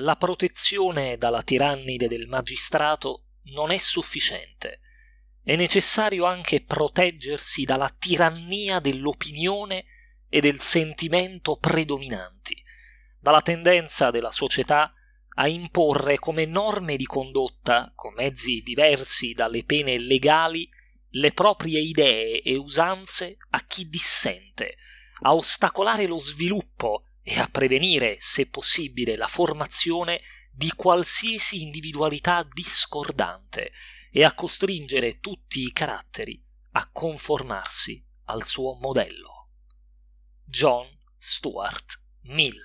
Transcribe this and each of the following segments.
la protezione dalla tirannide del magistrato non è sufficiente. È necessario anche proteggersi dalla tirannia dell'opinione e del sentimento predominanti, dalla tendenza della società a imporre come norme di condotta, con mezzi diversi dalle pene legali, le proprie idee e usanze a chi dissente, a ostacolare lo sviluppo e a prevenire, se possibile, la formazione di qualsiasi individualità discordante e a costringere tutti i caratteri a conformarsi al suo modello. John Stuart Mill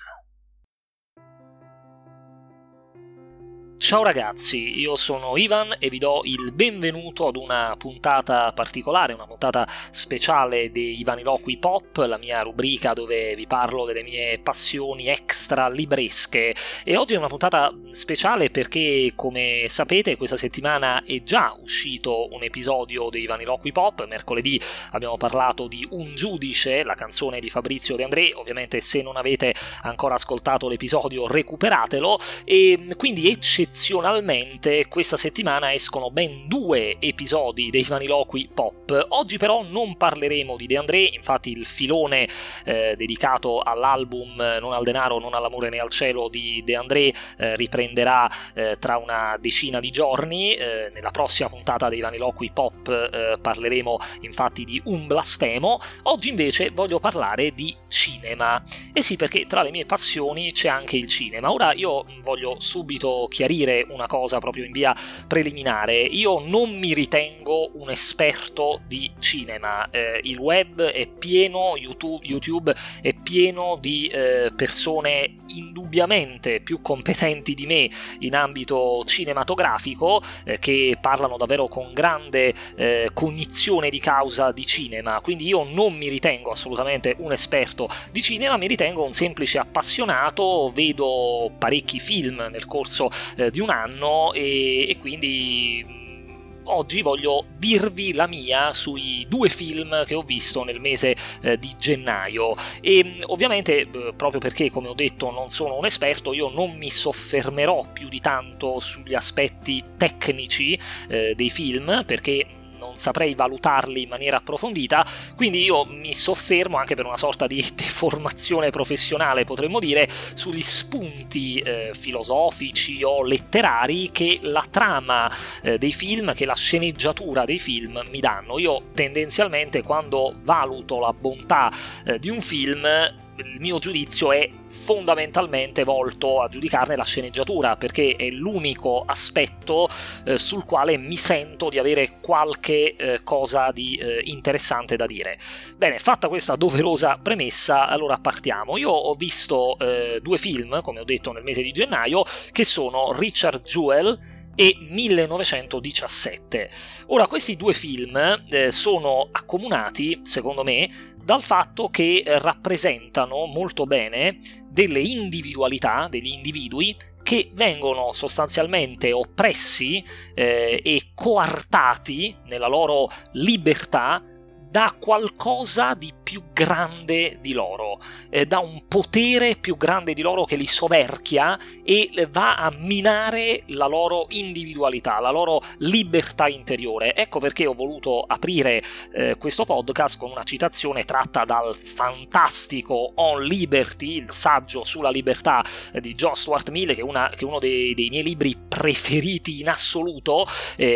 Ciao ragazzi, io sono Ivan e vi do il benvenuto ad una puntata particolare, una puntata speciale dei Ivaniloqui Pop, la mia rubrica dove vi parlo delle mie passioni extra libresche. E oggi è una puntata speciale perché, come sapete, questa settimana è già uscito un episodio dei Ivaniloqui Pop. Mercoledì abbiamo parlato di Un giudice, la canzone di Fabrizio De André. Ovviamente, se non avete ancora ascoltato l'episodio, recuperatelo. E quindi eccezionalmente eccezionalmente questa settimana escono ben due episodi dei Vaniloqui Pop. Oggi però non parleremo di De André, infatti il filone eh, dedicato all'album Non al denaro, non all'amore né al cielo di De André eh, riprenderà eh, tra una decina di giorni. Eh, nella prossima puntata dei Vaniloqui Pop eh, parleremo infatti di Un blasfemo. Oggi invece voglio parlare di cinema. E sì, perché tra le mie passioni c'è anche il cinema. Ora io voglio subito chiarire dire una cosa proprio in via preliminare. Io non mi ritengo un esperto di cinema. Eh, il web è pieno, YouTube, YouTube è pieno di eh, persone indubbiamente più competenti di me in ambito cinematografico eh, che parlano davvero con grande eh, cognizione di causa di cinema. Quindi io non mi ritengo assolutamente un esperto di cinema, mi ritengo un semplice appassionato, vedo parecchi film nel corso eh, di un anno e, e quindi mm, oggi voglio dirvi la mia sui due film che ho visto nel mese eh, di gennaio. E mm, ovviamente eh, proprio perché come ho detto non sono un esperto io non mi soffermerò più di tanto sugli aspetti tecnici eh, dei film perché non saprei valutarli in maniera approfondita, quindi io mi soffermo anche per una sorta di deformazione professionale, potremmo dire, sugli spunti eh, filosofici o letterari che la trama eh, dei film, che la sceneggiatura dei film mi danno. Io tendenzialmente quando valuto la bontà eh, di un film il mio giudizio è fondamentalmente volto a giudicarne la sceneggiatura, perché è l'unico aspetto eh, sul quale mi sento di avere qualche eh, cosa di eh, interessante da dire. Bene, fatta questa doverosa premessa, allora partiamo. Io ho visto eh, due film, come ho detto nel mese di gennaio, che sono Richard Jewell e 1917. Ora, questi due film eh, sono accomunati, secondo me, dal fatto che rappresentano molto bene delle individualità, degli individui che vengono sostanzialmente oppressi eh, e coartati nella loro libertà da qualcosa di più grande di loro, eh, da un potere più grande di loro che li soverchia e va a minare la loro individualità, la loro libertà interiore. Ecco perché ho voluto aprire eh, questo podcast con una citazione tratta dal fantastico On Liberty, il saggio sulla libertà eh, di John Stuart Mill, che è, una, che è uno dei, dei, miei libri preferiti in assoluto.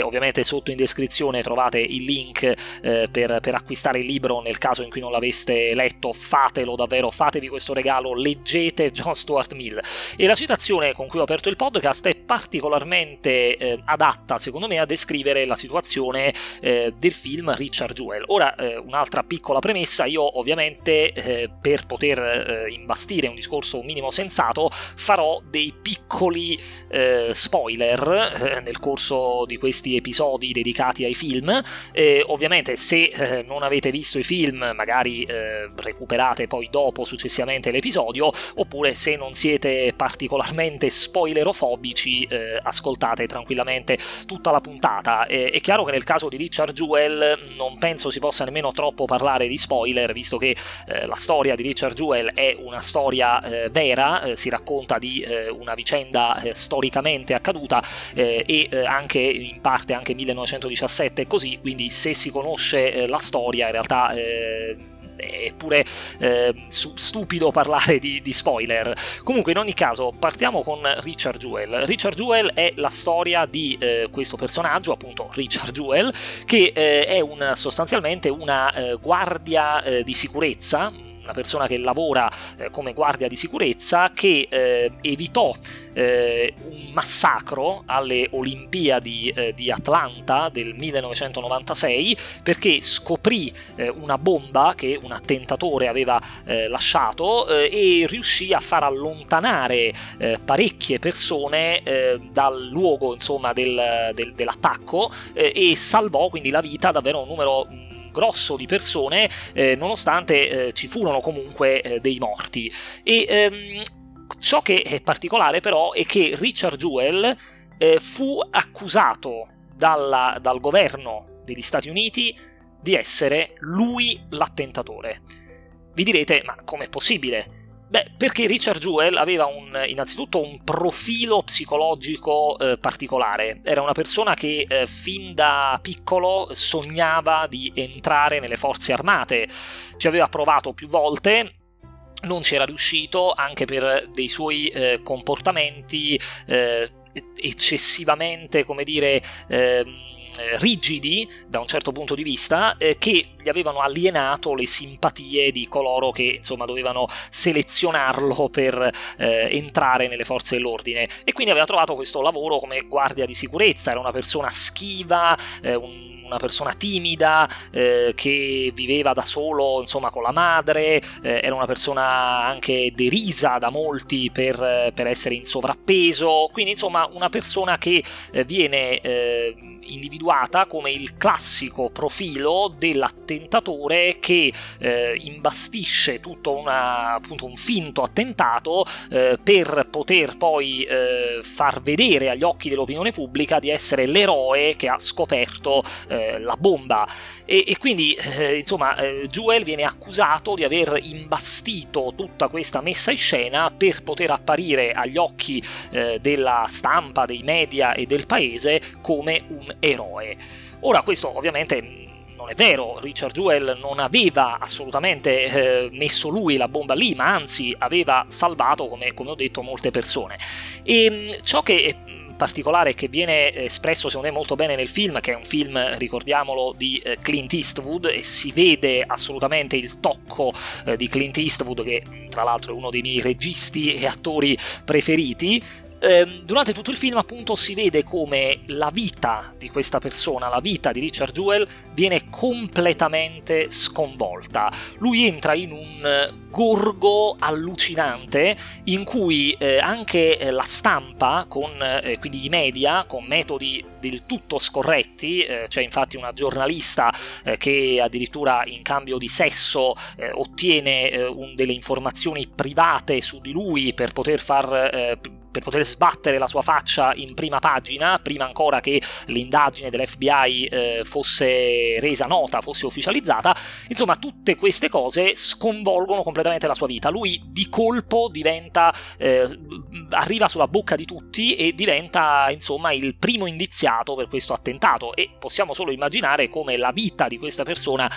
ovviamente sotto in descrizione trovate il link eh, per, per acquistare il libro nel caso in cui non l'aveste letto, fatelo davvero, fatevi questo regalo, leggete John Stuart Mill. E la citazione con cui ho aperto il podcast è particolarmente eh, adatta, secondo me, a descrivere la situazione eh, del film Richard Jewell. Ora, eh, un'altra piccola premessa, io ovviamente eh, per poter eh, imbastire un discorso minimo sensato farò dei piccoli eh, spoiler nel corso di questi episodi dedicati ai film. Ovviamente, se eh, non avete visto i film, magari eh, recuperate poi dopo successivamente l'episodio, oppure se non siete particolarmente spoilerofobici, eh, ascoltate tranquillamente tutta la puntata. è chiaro che nel caso di Richard Jewell non penso si possa nemmeno troppo parlare di spoiler, visto che la storia di Richard Jewell è una storia vera, si racconta di una vicenda storicamente accaduta eh, e eh, anche in parte anche 1917 così, quindi se si conosce eh, la storia in realtà eh, pure eh, stupido parlare di, di, spoiler. Comunque, in ogni caso, partiamo con Richard Jewell. Richard Jewell è la storia di eh, questo personaggio, appunto Richard Jewell, che eh, è un, sostanzialmente una eh, guardia di sicurezza, una persona che lavora eh, come guardia di sicurezza che eh, evitò eh, un massacro alle Olimpiadi eh, di Atlanta del 1996 perché scoprì eh, una bomba che un attentatore aveva eh, lasciato e riuscì a far allontanare parecchie persone dal luogo insomma, del, del, dell'attacco e salvò quindi la vita davvero un numero grosso di persone, eh, nonostante eh, ci furono comunque eh, dei morti. E ehm, ciò che è particolare però è che Richard Jewell eh, fu accusato dalla, dal governo degli Stati Uniti di essere lui l'attentatore. Vi direte, ma com'è possibile? Beh, perché Richard Jewell aveva un, innanzitutto un profilo psicologico eh, particolare. Era una persona che eh, fin da piccolo sognava di entrare nelle forze armate. Ci aveva provato più volte, non c'era riuscito anche per dei suoi eh, comportamenti eh, eccessivamente, come dire, ehm, eh, rigidi da un certo punto di vista eh, che gli avevano alienato le simpatie di coloro che insomma dovevano selezionarlo per eh, entrare nelle forze dell'ordine. E quindi aveva trovato questo lavoro come guardia di sicurezza. Era una persona schiva eh, un una persona timida eh, che viveva da solo insomma con la madre, eh, era una persona anche derisa da molti per, per, essere in sovrappeso, quindi insomma una persona che eh, viene eh, individuata come il classico profilo dell'attentatore che eh, imbastisce tutto una, appunto un finto attentato eh, per poter poi far vedere agli occhi dell'opinione pubblica di essere l'eroe che ha scoperto eh, la bomba. E, e quindi eh, insomma eh, Jewel viene accusato di aver imbastito tutta questa messa in scena per poter apparire agli occhi eh, della stampa, dei media e del paese come un eroe. Ora questo ovviamente non è vero, Richard Jewell non aveva assolutamente eh, messo lui la bomba lì, ma anzi aveva salvato, come, come ho detto, molte persone. E mm, ciò che particolare che viene espresso secondo me molto bene nel film, che è un film, ricordiamolo, di eh, Clint Eastwood e si vede assolutamente il tocco eh, di Clint Eastwood, che tra l'altro è uno dei miei registi e attori preferiti, ehm, durante tutto il film appunto si vede come la vita di questa persona, la vita di Richard Jewell viene completamente sconvolta. Lui entra in un gorgo allucinante in cui eh, anche eh, la stampa, con eh, quindi i media, con metodi del tutto scorretti, eh, c'è infatti una giornalista che addirittura in cambio di sesso ottiene un, delle informazioni private su di lui per poter far per poter sbattere la sua faccia in prima pagina, prima ancora che l'indagine dell'FBI eh, fosse resa nota, fosse ufficializzata. Insomma, tutte queste cose sconvolgono completamente la sua vita. Lui di colpo diventa, eh, arriva sulla bocca di tutti e diventa, insomma, il primo indiziato per questo attentato. E possiamo solo immaginare come la vita di questa persona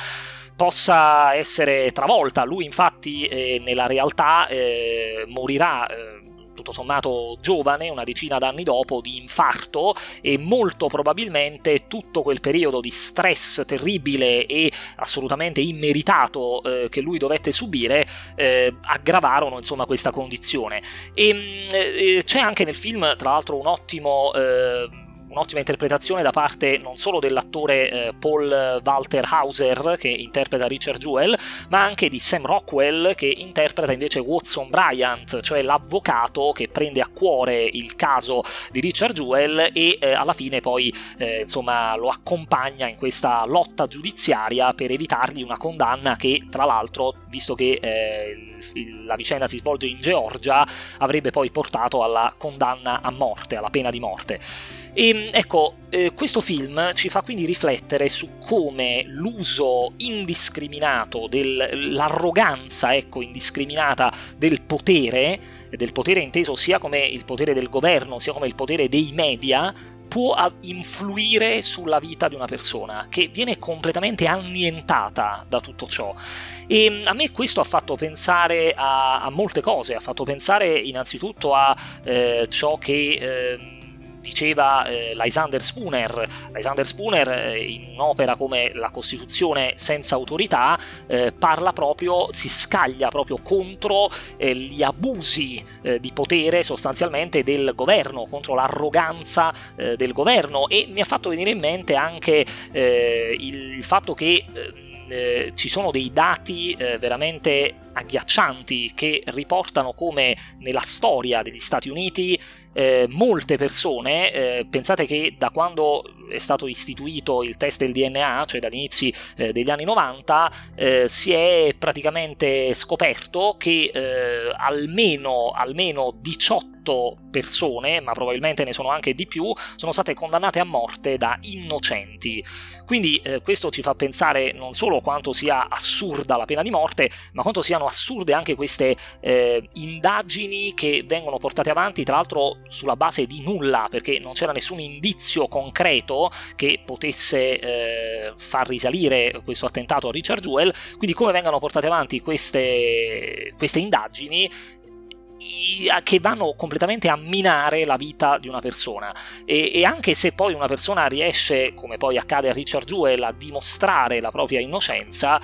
possa essere travolta. Lui infatti eh, nella realtà eh, morirà eh, tutto sommato giovane, una decina d'anni dopo, di infarto e molto probabilmente tutto quel periodo di stress terribile e assolutamente immeritato eh, che lui dovette subire eh, aggravarono insomma questa condizione. E, mm, eh, c'è anche nel film, tra l'altro, un ottimo eh, un'ottima interpretazione da parte non solo dell'attore eh, Paul Walter Hauser che interpreta Richard Jewell, ma anche di Sam Rockwell che interpreta invece Watson Bryant, cioè l'avvocato che prende a cuore il caso di Richard Jewell e eh, alla fine poi eh, insomma lo accompagna in questa lotta giudiziaria per evitargli una condanna che tra l'altro, visto che eh, la vicenda si svolge in Georgia, avrebbe poi portato alla condanna a morte, alla pena di morte. E ehm, ecco, eh, questo film ci fa quindi riflettere su come l'uso indiscriminato, del, l'arroganza ecco, indiscriminata del potere, del potere inteso sia come il potere del governo, sia come il potere dei media, può influire sulla vita di una persona, che viene completamente annientata da tutto ciò. E mm, a me questo ha fatto pensare a, a molte cose, ha fatto pensare innanzitutto a eh, ciò che... Eh, diceva eh, Lysander Spooner. Lysander Spooner, eh, in un'opera come La Costituzione senza autorità, eh, parla proprio, si scaglia proprio contro eh, gli abusi eh, di potere sostanzialmente del governo, contro l'arroganza del governo e mi ha fatto venire in mente anche il fatto che eh, ci sono dei dati eh, veramente agghiaccianti che riportano come nella storia degli Stati Uniti eh, molte persone, eh, pensate che da quando è stato istituito il test del DNA, cioè dagli inizi eh, degli anni 90, eh, si è praticamente scoperto che eh, almeno, almeno 18 persone, ma probabilmente ne sono anche di più, sono state condannate a morte da innocenti. Quindi eh, questo ci fa pensare non solo quanto sia assurda la pena di morte, ma quanto siano assurde anche queste eh, indagini che vengono portate avanti, tra l'altro sulla base di nulla, perché non c'era nessun indizio concreto che potesse eh, far risalire questo attentato a Richard Jewell. Quindi come vengono portate avanti queste, queste indagini che vanno completamente a minare la vita di una persona e, e, anche se poi una persona riesce, come poi accade a Richard Jewell, a dimostrare la propria innocenza,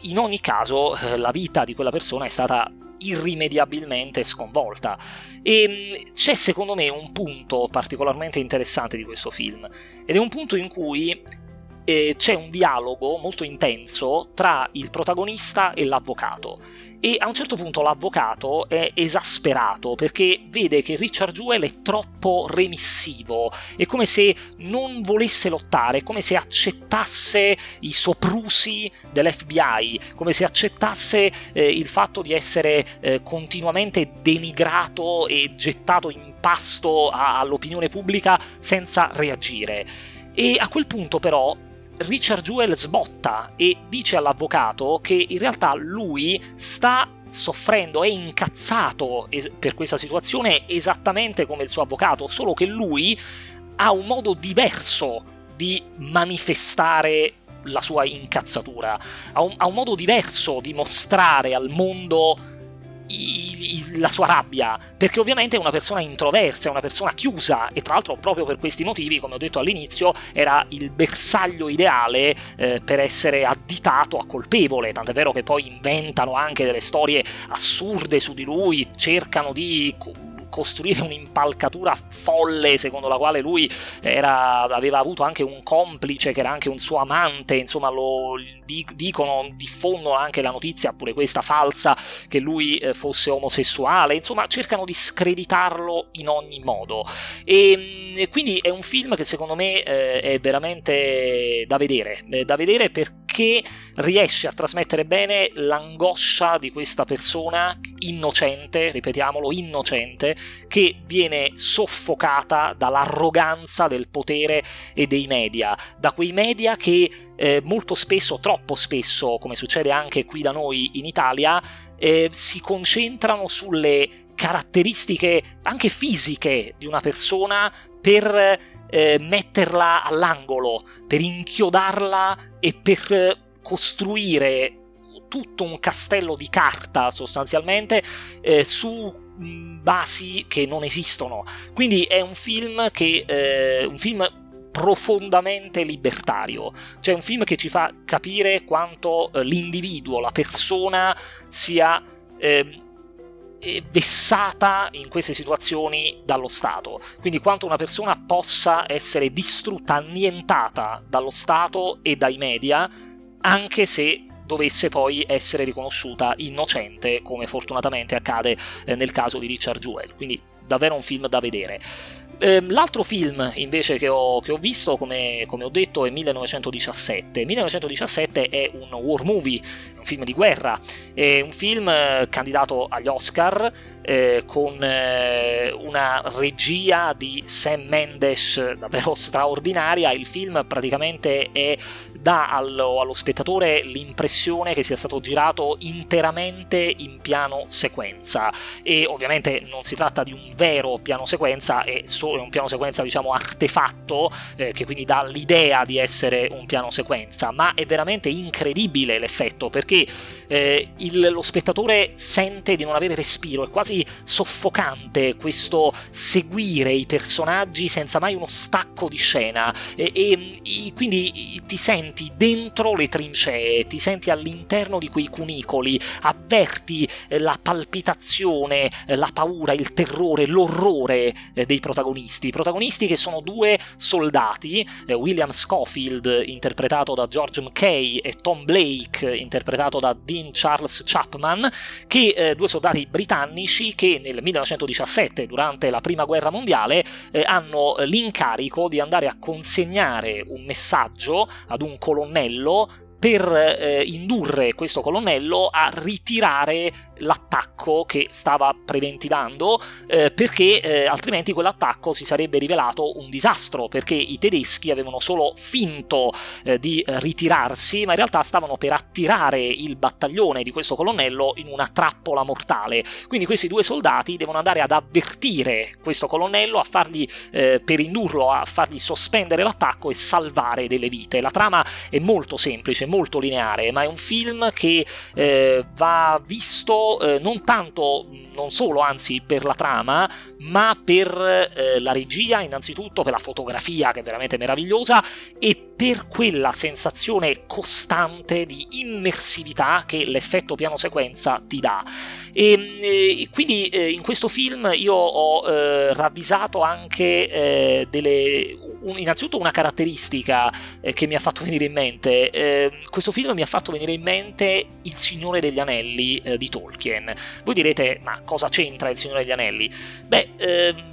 in ogni caso eh, la vita di quella persona è stata irrimediabilmente sconvolta. E mm, c'è secondo me un punto particolarmente interessante di questo film, ed è un punto in cui eh, c'è un dialogo molto intenso tra il protagonista e l'avvocato e a un certo punto l'avvocato è esasperato perché vede che Richard Jewell è troppo remissivo, è come se non volesse lottare, è come se accettasse i soprusi dell'FBI, come se accettasse eh, il fatto di essere eh, continuamente denigrato e gettato in pasto a- all'opinione pubblica senza reagire. E a quel punto però Richard Jewell sbotta e dice all'avvocato che in realtà lui sta soffrendo, è incazzato per questa situazione esattamente come il suo avvocato, solo che lui ha un modo diverso di manifestare la sua incazzatura, ha un, ha un modo diverso di mostrare al mondo la sua rabbia, perché ovviamente è una persona introversa, è una persona chiusa e tra l'altro proprio per questi motivi, come ho detto all'inizio, era il bersaglio ideale eh, per essere additato a colpevole, tant'è vero che poi inventano anche delle storie assurde su di lui, cercano di costruire un'impalcatura folle secondo la quale lui era, aveva avuto anche un complice che era anche un suo amante, insomma lo dicono, diffondono anche la notizia, pure questa falsa, che lui eh, fosse omosessuale, insomma cercano di screditarlo in ogni modo. E, e quindi è un film che secondo me eh, è veramente da vedere, eh, da vedere perché riesce a trasmettere bene l'angoscia di questa persona innocente, ripetiamolo, innocente, che viene soffocata dall'arroganza del potere e dei media, da quei media che eh, molto spesso, troppo spesso, come succede anche qui da noi in Italia, eh, si concentrano sulle caratteristiche anche fisiche di una persona per eh, metterla all'angolo, per inchiodarla e per costruire tutto un castello di carta sostanzialmente eh, su basi che non esistono. Quindi è un film che eh, un film profondamente libertario, cioè un film che ci fa capire quanto eh, l'individuo, la persona sia eh, vessata in queste situazioni dallo Stato. Quindi quanto una persona possa essere distrutta, annientata dallo Stato e dai media, anche se dovesse poi essere riconosciuta innocente, come fortunatamente accade eh, nel caso di Richard Jewell. Quindi davvero un film da vedere. Ehm, l'altro film invece che ho, che ho visto, come, come, ho detto, è 1917. 1917 è un war movie, un film di guerra, è un film eh, candidato agli Oscar eh, con eh, una regia di Sam Mendes davvero straordinaria. Il film praticamente è dà allo, allo, spettatore l'impressione che sia stato girato interamente in piano sequenza. E ovviamente non si tratta di un vero piano sequenza, è solo un piano sequenza diciamo artefatto eh, che quindi dà l'idea di essere un piano sequenza, ma è veramente incredibile l'effetto perché eh, il, lo spettatore sente di non avere respiro, è quasi soffocante questo seguire i personaggi senza mai uno stacco di scena. E, e, e quindi ti senti dentro le trincee, ti senti all'interno di quei cunicoli, avverti eh, la palpitazione, eh, la paura, il terrore, l'orrore eh, dei protagonisti, protagonisti che sono due soldati, William Schofield interpretato da George McKay e Tom Blake interpretato da Dean Charles Chapman, che due soldati britannici che nel 1917, durante la prima guerra mondiale, hanno l'incarico di andare a consegnare un messaggio ad un colonnello per eh, indurre questo colonnello a ritirare l'attacco che stava preventivando eh, perché eh, altrimenti quell'attacco si sarebbe rivelato un disastro perché i tedeschi avevano solo finto eh, di ritirarsi ma in realtà stavano per attirare il battaglione di questo colonnello in una trappola mortale. Quindi questi due soldati devono andare ad avvertire questo colonnello a fargli eh, per indurlo a fargli sospendere l'attacco e salvare delle vite. La trama è molto semplice molto lineare ma è un film che eh, va visto eh, non tanto, non solo anzi per la trama, ma per eh, la regia innanzitutto, per la fotografia che è veramente meravigliosa e per quella sensazione costante di immersività che l'effetto piano sequenza ti dà. E, ehm, e quindi eh, in questo film io ho eh, ravvisato anche eh, delle, un, innanzitutto una caratteristica eh, che mi ha fatto venire in mente. Ehm, questo film mi ha fatto venire in mente Il Signore degli Anelli eh, di Tolkien. Voi direte, ma cosa c'entra Il Signore degli Anelli? Beh, ehm,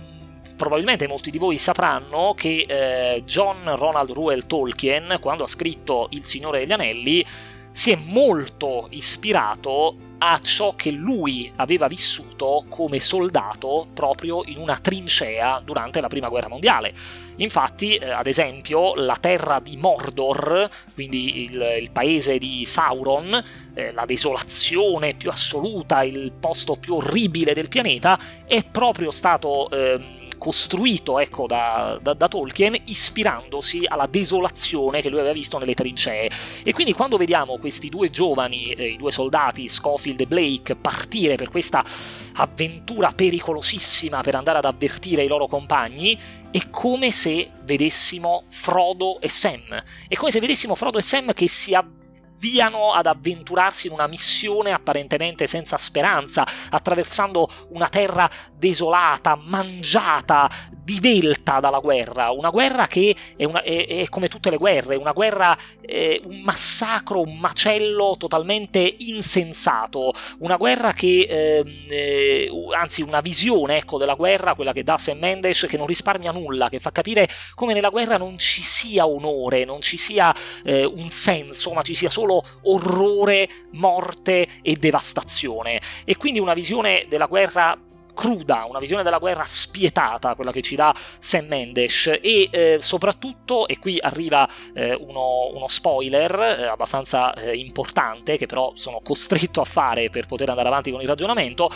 probabilmente molti di voi sapranno che eh, John Ronald Ruel Tolkien, quando ha scritto Il Signore degli Anelli, si è molto ispirato a ciò che lui aveva vissuto come soldato proprio in una trincea durante la Prima Guerra Mondiale. Infatti, eh, ad esempio, la terra di Mordor, quindi il, il paese di Sauron, eh, la desolazione più assoluta, il posto più orribile del pianeta, è proprio stato... Eh, costruito ecco, da, da, da, Tolkien ispirandosi alla desolazione che lui aveva visto nelle trincee. E quindi quando vediamo questi due giovani, eh, i due soldati, Schofield e Blake, partire per questa avventura pericolosissima per andare ad avvertire i loro compagni, è come se vedessimo Frodo e Sam. È come se vedessimo Frodo e Sam che si avvicinano avviano ad avventurarsi in una missione apparentemente senza speranza, attraversando una terra desolata, mangiata, divelta dalla guerra, una guerra che è, una, è, è come tutte le guerre, una guerra, eh, un massacro, un macello totalmente insensato, una guerra che, ehm, eh, anzi una visione ecco, della guerra, quella che dà Sam Mendes, che non risparmia nulla, che fa capire come nella guerra non ci sia onore, non ci sia eh, un senso, ma ci sia solo orrore, morte e devastazione. E quindi una visione della guerra cruda, una visione della guerra spietata, quella che ci dà Sam Mendes e eh, soprattutto, e qui arriva eh, uno, uno, spoiler eh, abbastanza eh, importante che però sono costretto a fare per poter andare avanti con il ragionamento,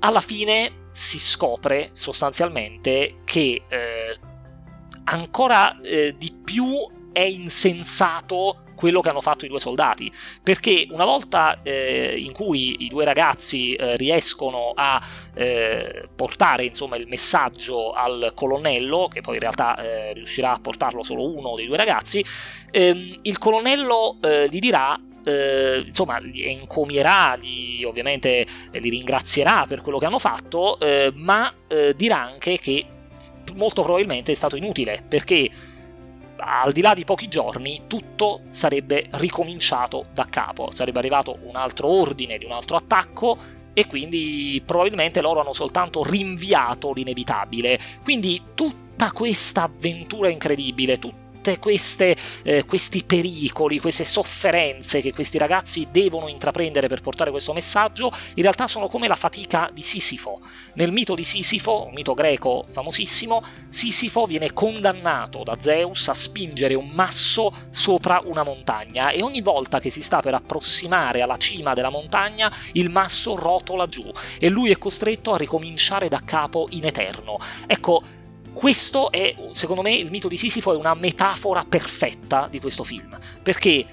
alla fine si scopre sostanzialmente che eh, ancora eh, di più è insensato quello che hanno fatto i due soldati, perché una volta eh, in cui i due ragazzi eh, riescono a eh, portare insomma, il messaggio al colonnello, che poi in realtà eh, riuscirà a portarlo solo uno dei due ragazzi, ehm, il colonnello eh, gli dirà eh, insomma li encomierà, li, ovviamente li ringrazierà per quello che hanno fatto, eh, ma eh, dirà anche che molto probabilmente è stato inutile perché al di là di pochi giorni tutto sarebbe ricominciato da capo, sarebbe arrivato un altro ordine di un altro attacco e quindi probabilmente loro hanno soltanto rinviato l'inevitabile. Quindi tutta questa avventura incredibile, tutto queste, eh, questi pericoli, queste sofferenze che questi ragazzi devono intraprendere per portare questo messaggio, in realtà sono come la fatica di Sisifo. Nel mito di Sisifo, un mito greco famosissimo, Sisifo viene condannato da Zeus a spingere un masso sopra una montagna e ogni volta che si sta per approssimare alla cima della montagna, il masso rotola giù e lui è costretto a ricominciare da capo in eterno. Ecco, questo è, secondo me, il mito di Sisifo è una metafora perfetta di questo film, perché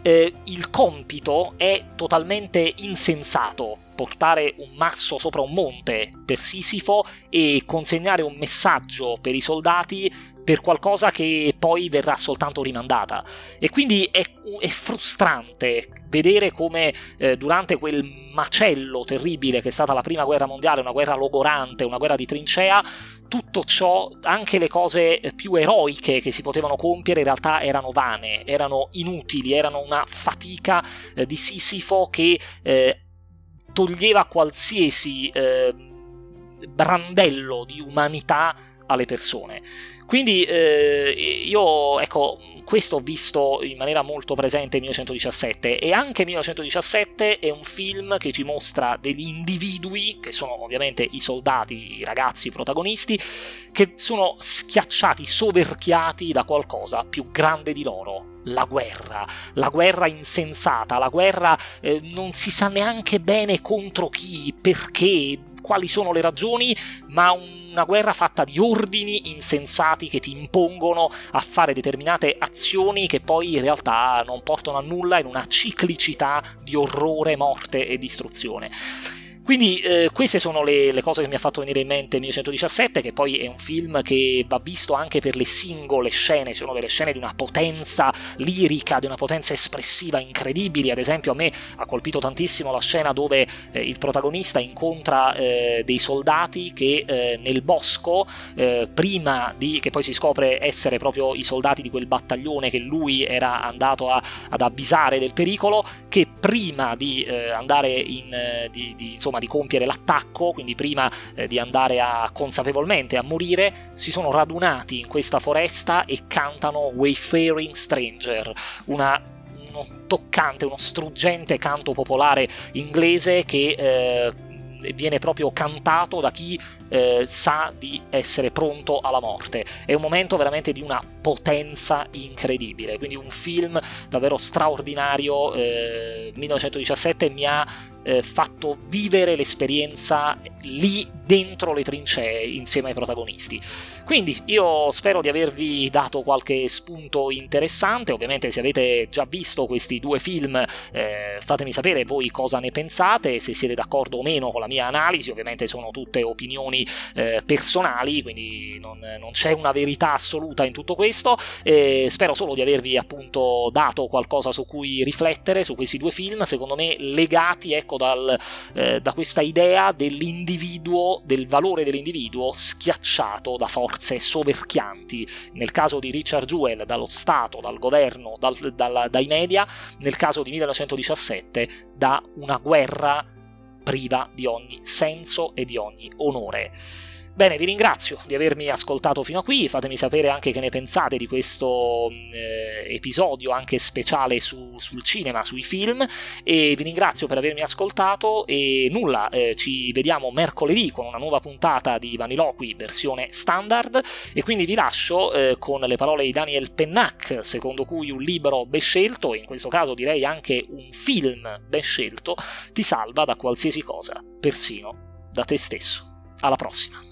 eh, il compito è totalmente insensato. Portare un masso sopra un monte per Sisifo e consegnare un messaggio per i soldati per qualcosa che poi verrà soltanto rimandata. E quindi è, è frustrante vedere come eh, durante quel macello terribile che è stata la prima guerra mondiale, una guerra logorante, una guerra di trincea, tutto ciò, anche le cose più eroiche che si potevano compiere, in realtà erano vane, erano inutili, erano una fatica eh, di Sisifo che eh, toglieva qualsiasi eh, brandello di umanità alle persone. Quindi eh, io, ecco, questo ho visto in maniera molto presente in 1917 e anche 1917 è un film che ci mostra degli individui, che sono ovviamente i soldati, i ragazzi, i protagonisti, che sono schiacciati, soverchiati da qualcosa più grande di loro, la guerra, la guerra insensata, la guerra eh, non si sa neanche bene contro chi, perché, quali sono le ragioni, ma una guerra fatta di ordini insensati che ti impongono a fare determinate azioni che poi in realtà non portano a nulla in una ciclicità di orrore, morte e distruzione. Quindi eh, queste sono le, le, cose che mi ha fatto venire in mente 1917, che poi è un film che va visto anche per le singole scene, sono delle scene di una potenza lirica, di una potenza espressiva incredibili, ad esempio a me ha colpito tantissimo la scena dove eh, il protagonista incontra eh, dei soldati che eh, nel bosco, eh, prima di, che poi si scopre essere proprio i soldati di quel battaglione che lui era andato a, ad avvisare del pericolo, che prima di eh, andare in, di, di, insomma, insomma, di compiere l'attacco, quindi prima eh, di andare a consapevolmente a morire, si sono radunati in questa foresta e cantano Wayfaring Stranger, una uno toccante, uno struggente canto popolare inglese che eh, viene proprio cantato da chi eh, sa di essere pronto alla morte. È un momento veramente di una potenza incredibile, quindi un film davvero straordinario. Eh, 1917 mi ha eh, fatto vivere l'esperienza lì dentro le trincee insieme ai protagonisti. Quindi io spero di avervi dato qualche spunto interessante, ovviamente se avete già visto questi due film eh, fatemi sapere voi cosa ne pensate, se siete d'accordo o meno con la mia analisi, ovviamente sono tutte opinioni eh, personali, quindi non, non, c'è una verità assoluta in tutto questo, eh, spero solo di avervi appunto dato qualcosa su cui riflettere su questi due film, secondo me legati ecco dal, eh, da questa idea dell'individuo, del valore dell'individuo schiacciato da forze soverchianti, nel caso di Richard Jewell dallo Stato, dal governo, dal, dal, dai media, nel caso di 1917 da una guerra priva di ogni senso e di ogni onore. Bene, vi ringrazio di avermi ascoltato fino a qui, fatemi sapere anche che ne pensate di questo eh, episodio anche speciale su, sul cinema, sui film e vi ringrazio per avermi ascoltato e nulla, eh, ci vediamo mercoledì con una nuova puntata di Vaniloqui versione standard e quindi vi lascio eh, con le parole di Daniel Pennac, secondo cui un libro ben scelto, e in questo caso direi anche un film ben scelto, ti salva da qualsiasi cosa, persino da te stesso. Alla prossima!